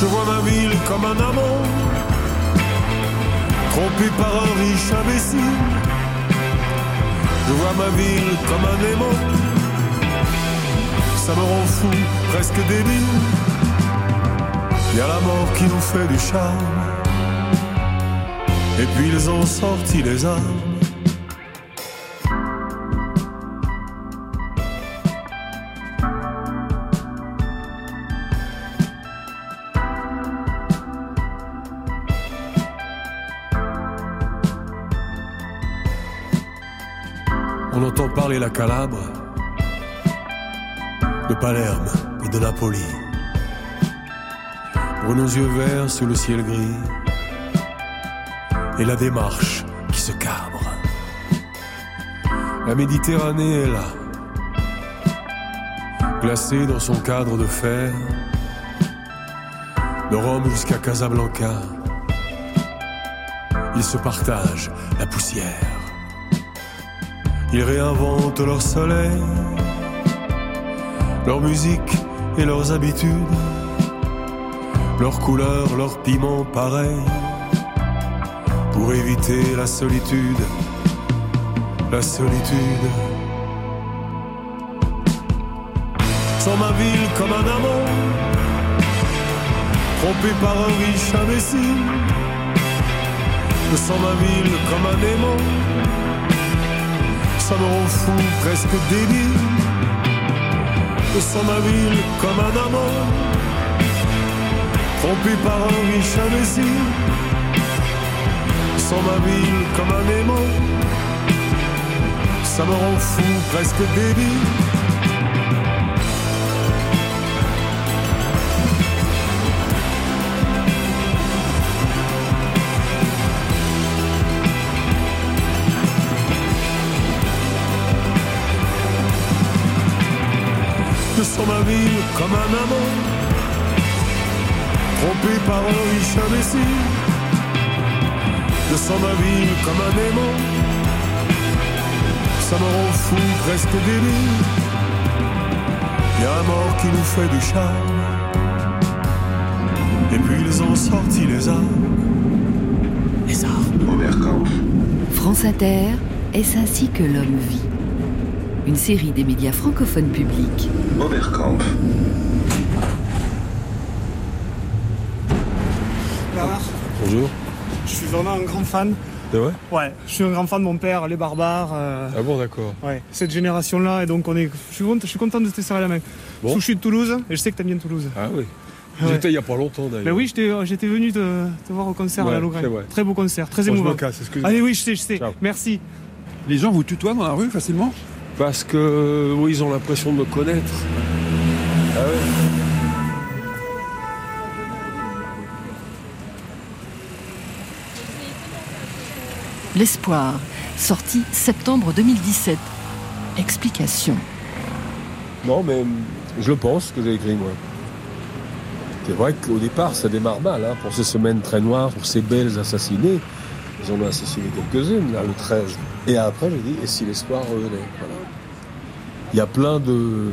Je vois ma ville comme un amant, trompé par un riche imbécile. Je vois ma ville comme un aimant, ça me rend fou, presque débile. Y a la mort qui nous fait du charme, et puis ils ont sorti les armes. Calabre, de Palerme et de Napoli. Nos yeux verts sous le ciel gris, et la démarche qui se cabre. La Méditerranée est là, glacée dans son cadre de fer, de Rome jusqu'à Casablanca. Ils se partagent la poussière. Ils réinventent leur soleil, leur musique et leurs habitudes, leurs couleurs, leurs piments pareils, pour éviter la solitude, la solitude. Sans ma ville comme un amant, trompé par un riche imbécile, je sens ma ville comme un aimant ça me rend fou, presque débile. Je ma ville comme un amant, trompé par un riche imbécile. Je sens ma ville comme un aimant, ça me rend fou, presque débile. Je sens ma ville comme un amant, trompé par un riche imbécile. Je sens ma ville comme un aimant, ça me rend fou, presque débile. Y a un mort qui nous fait du charme, et puis ils ont sorti les armes. Les armes. Oberkampf. France Inter, est-ce ainsi que l'homme vit Une série des médias francophones publics. Oberkampf. Bernard, Bonjour. je suis vraiment un grand fan. C'est vrai Ouais, je suis un grand fan de mon père, les barbares. euh, Ah bon, d'accord. Ouais, cette génération-là, et donc on est. Je suis content, je suis content de te serrer la main. Bon. Parce que Je suis de Toulouse, et je sais que t'aimes bien Toulouse. Ah oui. Ouais. J'étais il y a pas longtemps d'ailleurs. Ben oui, j'étais j'étais venu te, te voir au concert Ouais, à la vrai. Très beau concert, très Bon, je émouvant. me casse, excuse-moi. Allez, oui, je sais, je sais. Merci. Les gens vous tutoient dans la rue facilement? Parce que, oui, ils ont l'impression de me connaître. Ah ouais L'espoir, sorti septembre 2017. Explication. Non, mais je le pense que j'ai écrit, moi. C'est vrai qu'au départ, ça démarre mal, hein, pour ces semaines très noires, pour ces belles assassinées. Ils en ont assassiné quelques-unes, là, le 13. Et après, j'ai dit, et si l'espoir revenait? Voilà. Il y a plein de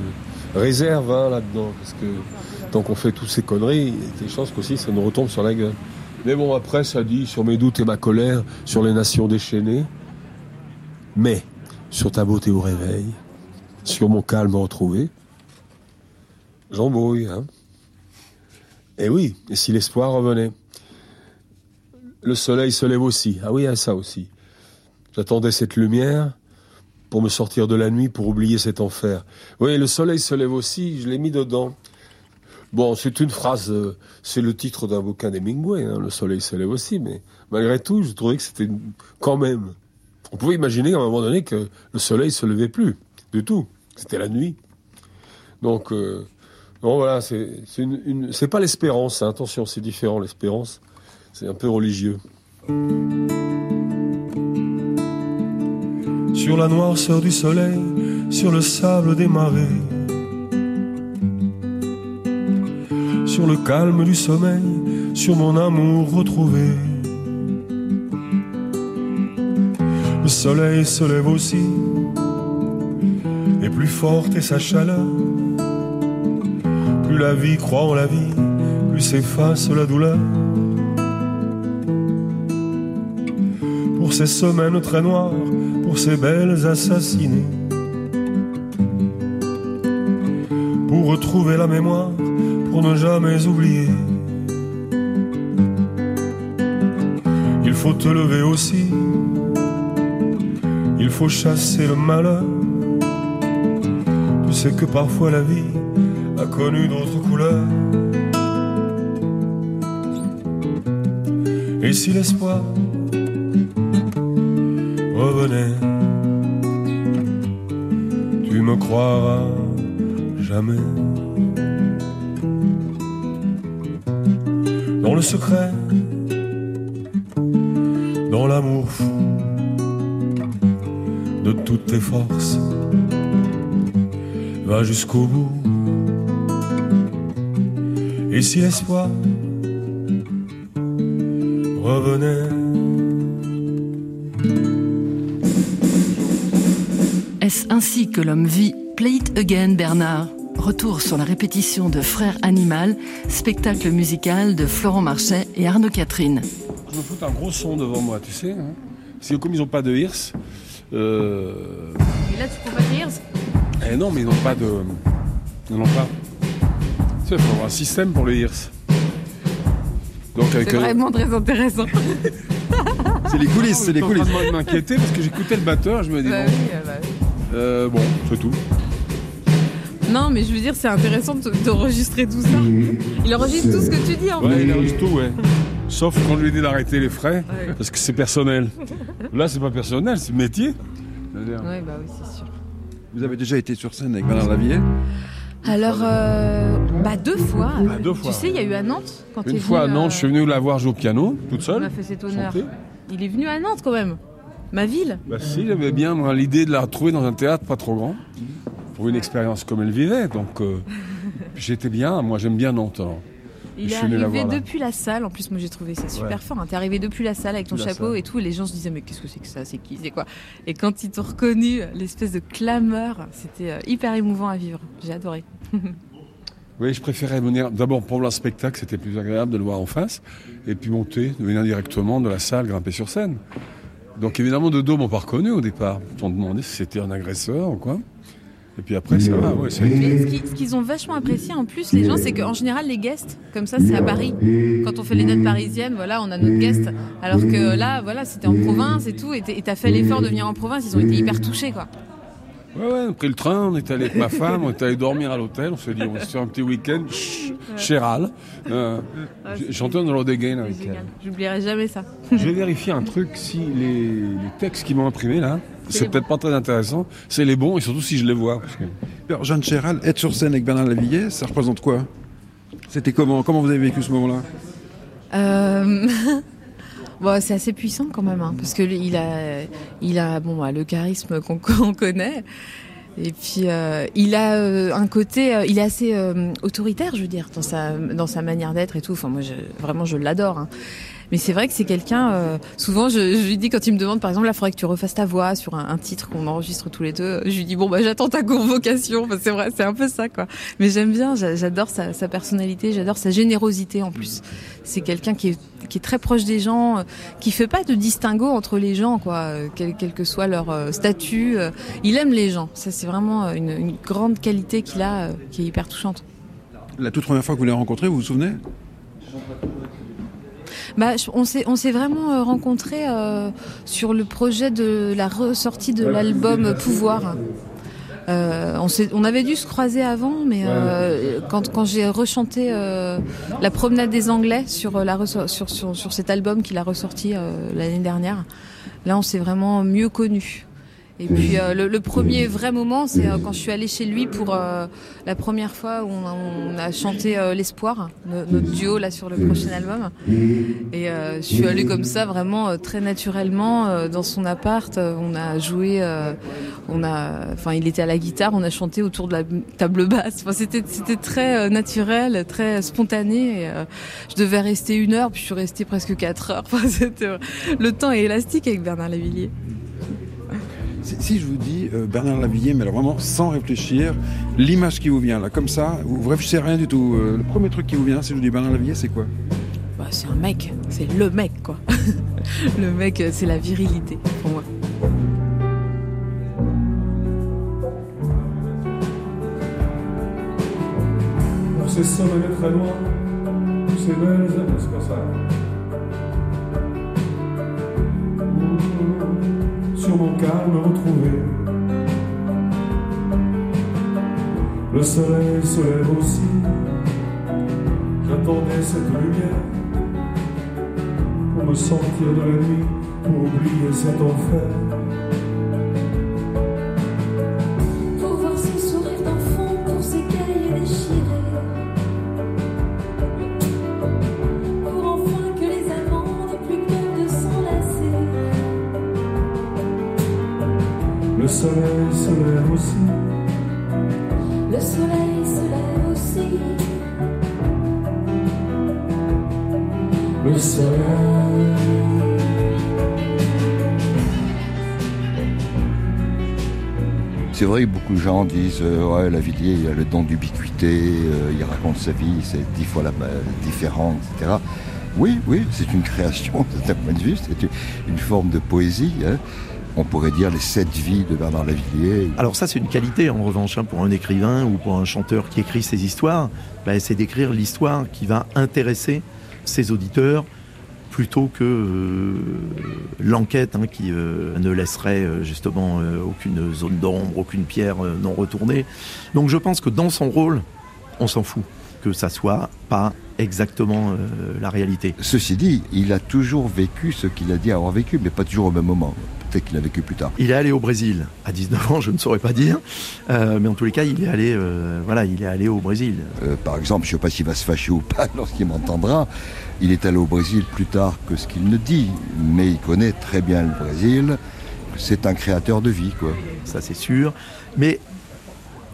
réserves hein, là-dedans, parce que tant qu'on fait toutes ces conneries, il y a des chances qu'aussi ça nous retombe sur la gueule. Mais bon, après, ça dit sur mes doutes et ma colère, sur les nations déchaînées, mais sur ta beauté au réveil, sur mon calme retrouvé, j'embrouille. Hein. Et oui, et si l'espoir revenait? Le soleil se lève aussi. Ah oui, à ça aussi. J'attendais cette lumière pour me sortir de la nuit, pour oublier cet enfer. Oui, le soleil se lève aussi, je l'ai mis dedans. Bon, c'est une phrase, euh, c'est le titre d'un bouquin d'Hemingway, hein, Le soleil se lève aussi, mais malgré tout, je trouvais que c'était quand même. On pouvait imaginer à un moment donné que le soleil se levait plus, du tout. C'était la nuit. Donc, euh, bon, voilà, c'est une, pas l'espérance, hein, attention, c'est différent, l'espérance. C'est un peu religieux. Sur la noirceur du soleil, sur le sable des marées, sur le calme du sommeil, sur mon amour retrouvé. Le soleil se lève aussi, et plus forte est sa chaleur. Plus la vie croit en la vie, plus s'efface la douleur. Pour ces semaines très noires, pour ces belles assassinées. Pour retrouver la mémoire, pour ne jamais oublier. Il faut te lever aussi, il faut chasser le malheur. Tu sais que parfois la vie a connu d'autres couleurs. Et si l'espoir me croiras jamais. Dans le secret, dans l'amour de toutes tes forces, va jusqu'au bout. Et si l'espoir revenait, ainsi que l'homme vit Play it again, Bernard. Retour sur la répétition de Frères Animal, spectacle musical de Florent Marchais et Arnaud Catherine. Je me fous un gros son devant moi, tu sais. Hein Parce que comme ils n'ont pas de hirs, euh... Et là, tu prends pas de ears eh non, mais ils n'ont pas de. Ils n'ont pas. Tu sais, il faut avoir un système pour les hirs. Donc avec. C'est euh, vraiment très intéressant. C'est les coulisses, c'est les coulisses. train de m'inquiéter parce que j'écoutais le batteur, je me dis Bah bon. oui, oui. Euh, bon, c'est tout. Non, mais je veux dire, c'est intéressant de- d'enregistrer tout ça. Il enregistre tout ce que tu dis en Ouais, fait. il enregistre tout, ouais. Sauf qu'on lui dit d'arrêter les frais, Ouais. parce que c'est personnel. Là, c'est pas personnel, c'est métier. Ouais, bah oui, c'est sûr. Vous avez déjà été sur scène avec Bernard Lavillier Alors, euh, bah deux fois. Ah, deux fois. Tu sais, il y a eu à Nantes quand Une venu, fois à euh, Nantes, je suis venu la voir jouer au piano, toute seule. m'a fait cet honneur. chanter. Il est venu à Nantes quand même. Ma ville. Bah si, j'avais bien l'idée de la retrouver dans un théâtre pas trop grand, pour une expérience comme elle vivait. Donc euh, j'étais bien, moi j'aime bien Nantes. Il est arrivé là. depuis la salle. En plus, moi, j'ai trouvé ça super Ouais. fort. hein. T'es arrivé depuis la salle avec ton la chapeau salle. et tout. Et les gens se disaient, mais qu'est-ce que c'est que ça C'est qui C'est quoi? Et quand ils t'ont reconnu, l'espèce de clameur, c'était euh, hyper émouvant à vivre. J'ai adoré. Oui, je préférais venir d'abord pour le spectacle, c'était plus agréable de le voir en face, et puis monter, venir directement de la salle, grimper sur scène. Donc évidemment, de dos m'ont pas reconnu au départ. Ils m'ont demandé si c'était un agresseur ou quoi. Et puis après, ça va, ouais, ça ce qui- ce qu'ils ont vachement apprécié en plus, les gens, c'est qu'en général, les guests, comme ça, c'est à Paris. Quand on fait les dates parisiennes, voilà, on a notre guest. Alors que là, voilà, c'était en province et tout. Et t'as fait l'effort de venir en province. Ils ont été hyper touchés, quoi. Ouais, ouais, on a pris le train, on est allé avec ma femme, on est allé dormir à l'hôtel, on s'est dit, on va se fait un petit week-end ch- chéral. Euh, c'est j- Chanter dans l'Ode Again avec elle. J'oublierai jamais ça. Je vais vérifier un truc, si les, les textes qu'ils m'ont imprimés là, C'est peut-être pas très intéressant, c'est les bons, et surtout si je les vois. parce que- Alors, Jeanne Chéral, être sur scène avec Bernard Lavillier, ça représente quoi? C'était comment Comment vous avez vécu ce moment-là? Euh, bon, c'est assez puissant quand même, hein, parce que il a, il a, bon, bah, le charisme qu'on qu'on connaît. Et puis euh, il a euh, un côté, euh, il est assez euh, autoritaire, je veux dire, dans sa dans sa manière d'être et tout. Enfin moi, je, vraiment, je l'adore. hein. Mais c'est vrai que c'est quelqu'un. euh, souvent, je, lui dis quand il me demande, par exemple, là, il faudrait que tu refasses ta voix sur un, titre qu'on enregistre tous les deux. Je lui dis bon bah j'attends ta convocation. C'est vrai, c'est un peu ça quoi. Mais j'aime bien, j'a- j'adore sa, personnalité, j'adore sa générosité en plus. C'est quelqu'un qui est très proche des gens, euh, qui fait pas de distinguo entre les gens quoi, euh, quel, que soit leur statut. il aime les gens. Ça c'est vraiment une, une grande qualité qu'il a, qui est hyper touchante. La toute première fois que vous l'avez rencontré, vous vous souvenez? Bah, on s'est on s'est vraiment euh, rencontrés euh, sur le projet de la ressortie de l'album Pouvoir. Euh, on, s'est- on avait dû se croiser avant, mais euh, quand, quand j'ai rechanté euh, la promenade des Anglais sur, la, sur, sur, sur cet album qu'il a ressorti euh, l'année dernière, là on s'est vraiment mieux connus. Et puis euh, le, le premier vrai moment, c'est euh, quand je suis allée chez lui pour euh, la première fois où on a, on a chanté euh, l'espoir, no- notre duo là sur le prochain album. Et euh, je suis allée comme ça vraiment euh, très naturellement euh, dans son appart. On a joué, euh, on a, enfin il était à la guitare, on a chanté autour de la table basse. Enfin c'était c'était très euh, naturel, très spontané. Et, euh, je devais rester une heure, puis je suis restée presque quatre heures. Enfin, c'était- le temps est élastique avec Bernard Lavillier. Si, si je vous dis euh, Bernard Lavillier, mais alors vraiment sans réfléchir, l'image qui vous vient là, comme ça, vous, vous réfléchissez à rien du tout. euh, le premier truc qui vous vient, si je vous dis Bernard Lavillier, c'est quoi? Bah, c'est un mec, c'est le mec quoi. le mec, euh, c'est la virilité pour moi. Dans ces sommets très loin, ces belles années, c'est pas ça. Sur mon calme retrouvé, le soleil se lève aussi. J'attendais cette lumière pour me sortir de la nuit, pour oublier cet enfer. Beaucoup de gens disent euh, ouais Lavillier il a le don d'ubiquité, euh, il raconte sa vie, c'est dix fois la différent, etc. Oui, oui, c'est une création d'un point de vue, c'est une, forme de poésie. hein. On pourrait dire les sept vies de Bernard Lavillier. Alors ça c'est une qualité en revanche hein, pour un écrivain ou pour un chanteur qui écrit ses histoires, bah, c'est d'écrire l'histoire qui va intéresser ses auditeurs plutôt que euh, l'enquête hein, qui euh, ne laisserait euh, justement aucune zone d'ombre, aucune pierre non retournée. Donc je pense que dans son rôle, on s'en fout que ça soit pas exactement la réalité. Ceci dit, il a toujours vécu ce qu'il a dit avoir vécu, mais pas toujours au même moment. Peut-être qu'il a vécu plus tard. Il est allé au Brésil à 19 ans, je ne saurais pas dire, Euh, mais en tous les cas, il est allé, euh, voilà, il est allé au Brésil. Euh, par exemple, je ne sais pas s'il va se fâcher ou pas lorsqu'il m'entendra. Il est allé au Brésil plus tard que ce qu'il ne dit, mais il connaît très bien le Brésil. C'est un créateur de vie, quoi. Ça, c'est sûr. Mais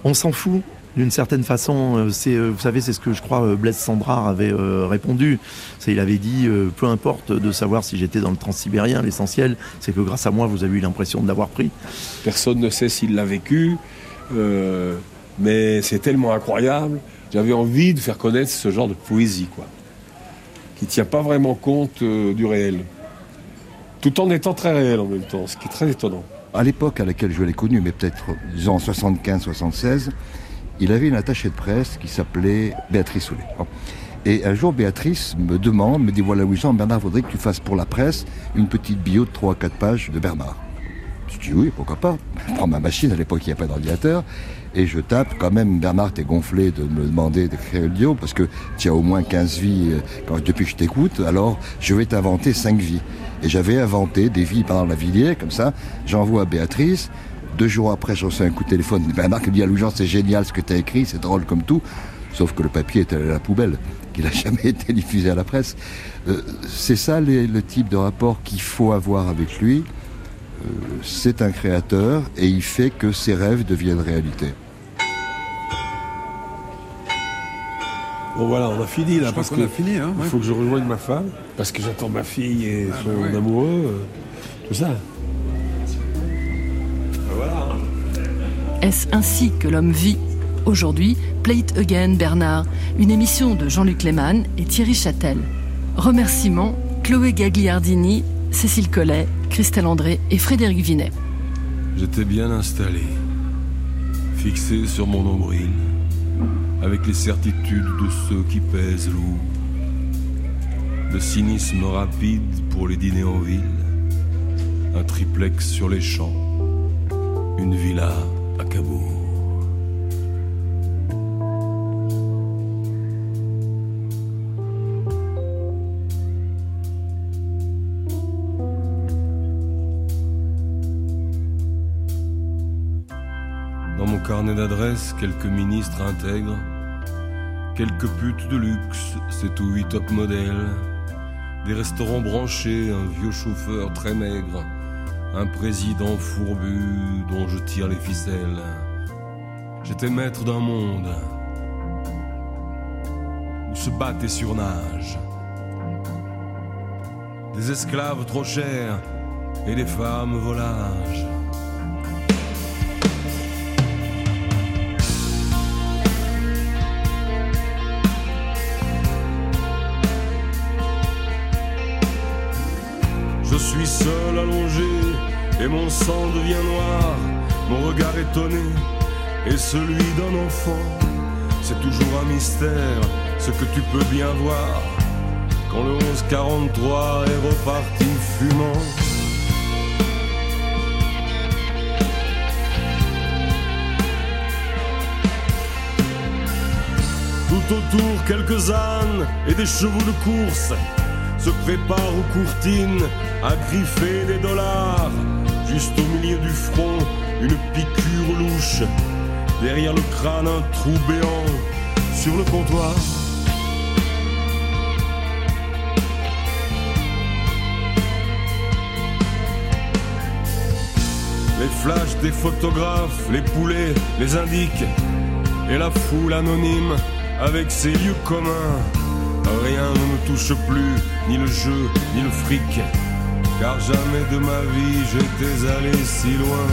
on s'en fout. D'une certaine façon, Euh, c'est, euh, vous savez, c'est ce que je crois euh, Blaise Sandrard avait répondu. C'est, il avait dit, peu importe de savoir si j'étais dans le transsibérien, l'essentiel, c'est que grâce à moi, vous avez eu l'impression de l'avoir pris. Personne ne sait s'il l'a vécu, euh, mais c'est tellement incroyable. J'avais envie de faire connaître ce genre de poésie, quoi, qui ne tient pas vraiment compte euh, du réel, tout en étant très réel en même temps, ce qui est très étonnant. À l'époque à laquelle je l'ai connu, mais peut-être disons en 75-76, il avait une attachée de presse qui s'appelait Béatrice Soulet. Et un jour, Béatrice me demande, me dit voilà, Louison, Bernard voudrait que tu fasses pour la presse une petite bio de 3 4 pages de Bernard. Je dis oui, pourquoi pas? Je prends ma machine, à l'époque il n'y a pas d'ordinateur, et je tape quand même, Bernard, t'es gonflé de me demander d'écrire une bio, parce que tu as au moins 15 vies euh, depuis que je t'écoute, alors je vais t'inventer 5 vies. Et j'avais inventé des vies pendant la Villiers, comme ça, j'envoie à Béatrice, deux jours après, je reçois un coup de téléphone. Bernard qui me dit à Louis-Jean, c'est génial ce que tu as écrit, c'est drôle comme tout. Sauf que le papier est allé à la poubelle, qu'il n'a jamais été diffusé à la presse. Euh, c'est ça les- le type de rapport qu'il faut avoir avec lui. Euh, c'est un créateur et il fait que ses rêves deviennent réalité. Bon voilà, on a fini là, Je parce qu'on a fini, hein, il ouais. faut que je rejoigne ma femme, parce que j'attends ma fille et Ah, son ouais. amoureux, euh, tout ça. Est-ce ainsi que l'homme vit Aujourd'hui, Play It Again Bernard, une émission de Jean-Luc Lehmann et Thierry Châtel. Remerciements Chloé Gagliardini, Cécile Collet, Christelle André et Frédéric Vinet. J'étais bien installé, fixé sur mon nombril, avec les certitudes de ceux qui pèsent lourd. Le cynisme rapide pour les dîners en ville, un triplex sur les champs, une villa Dans mon carnet d'adresses, quelques ministres intègres, quelques putes de luxe, c'est tout huit top modèles, des restaurants branchés, un vieux chauffeur très maigre, un président fourbu dont je tire les ficelles. J'étais maître d'un monde où se battent et surnagent. Des esclaves trop chers et des femmes volages. Mon sang devient noir. Mon regard étonné est celui d'un enfant. C'est toujours un mystère ce que tu peux bien voir quand le 1143 est reparti fumant. Tout autour, quelques ânes et des chevaux de course se préparent aux courtines à griffer des dollars. Juste au milieu du front, une piqûre louche. Derrière le crâne, un trou béant sur le comptoir. Les flashs des photographes, les poulets, les indiquent. Et la foule anonyme avec ses lieux communs. Rien ne me touche plus, ni le jeu, ni le fric. Car jamais de ma vie j'étais allé si loin.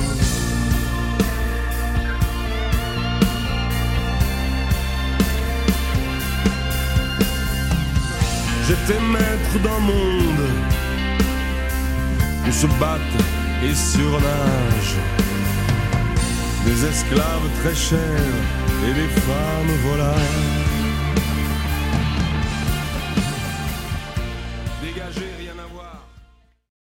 J'étais maître d'un monde où se battent et surnagent des esclaves très chers et des femmes volages.